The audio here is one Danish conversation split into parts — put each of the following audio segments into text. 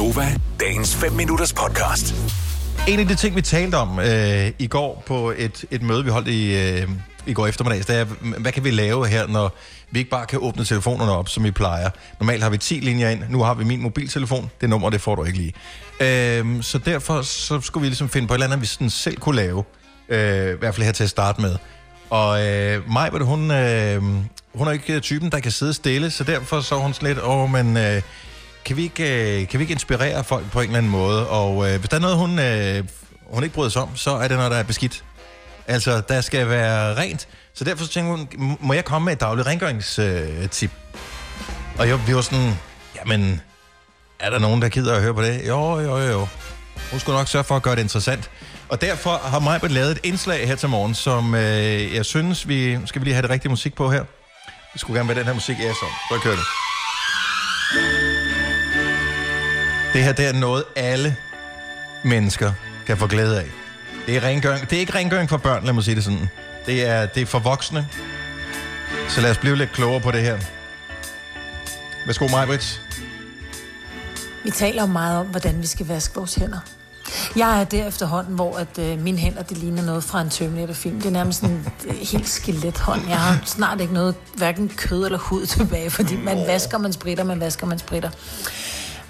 Gunova, dagens 5 minutters podcast. En af de ting, vi talte om øh, i går på et, et møde, vi holdt i, øh, i går eftermiddags, det er, hvad kan vi lave her, når vi ikke bare kan åbne telefonerne op, som vi plejer. Normalt har vi 10 linjer ind, nu har vi min mobiltelefon. Det nummer, det får du ikke lige. Øh, så derfor så skulle vi ligesom finde på et eller andet, vi sådan selv kunne lave. Øh, I hvert fald her til at starte med. Og øh, Maj, hun, øh, hun er ikke typen, der kan sidde stille, så derfor så hun sådan lidt, åh, oh, men... Øh, kan vi, ikke, øh, kan vi ikke inspirere folk på en eller anden måde? Og øh, hvis der er noget, hun, øh, hun ikke bryder sig om, så er det noget, der er beskidt. Altså, der skal være rent. Så derfor så tænkte hun, må jeg komme med et dagligt rengøringstip? Og jeg, vi var sådan, jamen, er der nogen, der gider at høre på det? Jo, jo, jo. Hun skulle nok sørge for at gøre det interessant. Og derfor har mig lavet et indslag her til morgen, som øh, jeg synes, vi... Skal vi lige have det rigtige musik på her? Vi skulle gerne være den her musik. Ja, så. Så kører det. Det her, det er noget, alle mennesker kan få glæde af. Det er, rengøring. det er ikke rengøring for børn, lad mig sige det sådan. Det er, det er for voksne. Så lad os blive lidt klogere på det her. Værsgo, Majbrits. Vi taler jo meget om, hvordan vi skal vaske vores hænder. Jeg er der efterhånden, hvor at, øh, mine hænder det ligner noget fra en Terminator-film. Det er nærmest sådan en øh, helt skelethånd. Jeg har snart ikke noget, hverken kød eller hud tilbage, fordi man vasker, man spritter, man vasker, man spritter.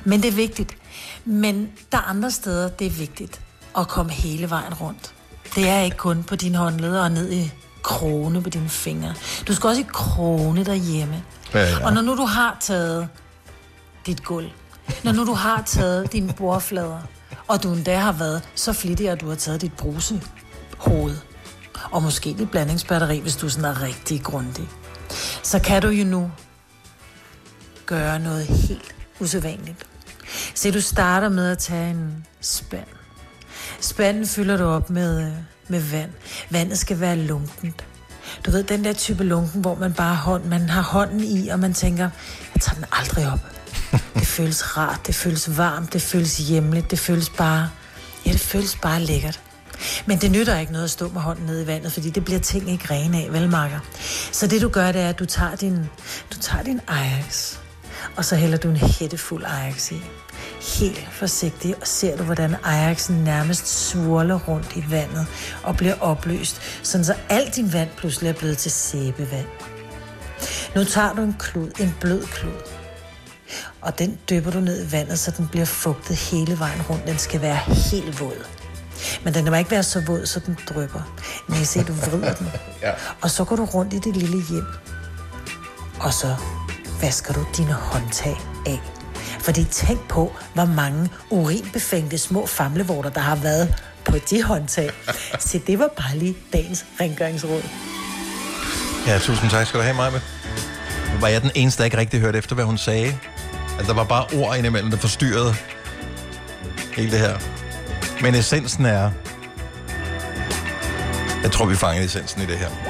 Men det er vigtigt. Men der er andre steder, det er vigtigt at komme hele vejen rundt. Det er ikke kun på dine håndleder og ned i krone på dine fingre. Du skal også i krone derhjemme. Ja, ja. Og når nu du har taget dit gulv, når nu du har taget dine bordflader, og du endda har været så flittig, at du har taget dit brusehoved, og måske dit blandingsbatteri, hvis du sådan er rigtig grundig, så kan du jo nu gøre noget helt usædvanligt. Se, du starter med at tage en spand. Spanden fylder du op med, øh, med vand. Vandet skal være lunkent. Du ved, den der type lunken, hvor man bare hånd, man har hånden i, og man tænker, jeg tager den aldrig op. Det føles rart, det føles varmt, det føles hjemligt, det føles bare, ja, det føles bare lækkert. Men det nytter ikke noget at stå med hånden nede i vandet, fordi det bliver ting ikke rene af, vel, Marker? Så det du gør, det er, at du tager din, du tager din Ajax, og så hælder du en hætte fuld Ajax i. Helt forsigtigt, og ser du, hvordan Ajaxen nærmest swirler rundt i vandet og bliver opløst, sådan så alt din vand pludselig er blevet til sæbevand. Nu tager du en klud, en blød klud, og den dypper du ned i vandet, så den bliver fugtet hele vejen rundt. Den skal være helt våd. Men den må ikke være så våd, så den drypper. Nej, se, du vrider den. Ja. Og så går du rundt i dit lille hjem. Og så vasker du dine håndtag af. Fordi tænk på, hvor mange urinbefængte små famlevorter, der har været på de håndtag. Så det var bare lige dagens rengøringsråd. Ja, tusind tak skal du have, Maja. Var jeg den eneste, der ikke rigtig hørte efter, hvad hun sagde? Altså, der var bare ord indimellem, der forstyrrede hele det her. Men essensen er... Jeg tror, vi fanger essensen i det her.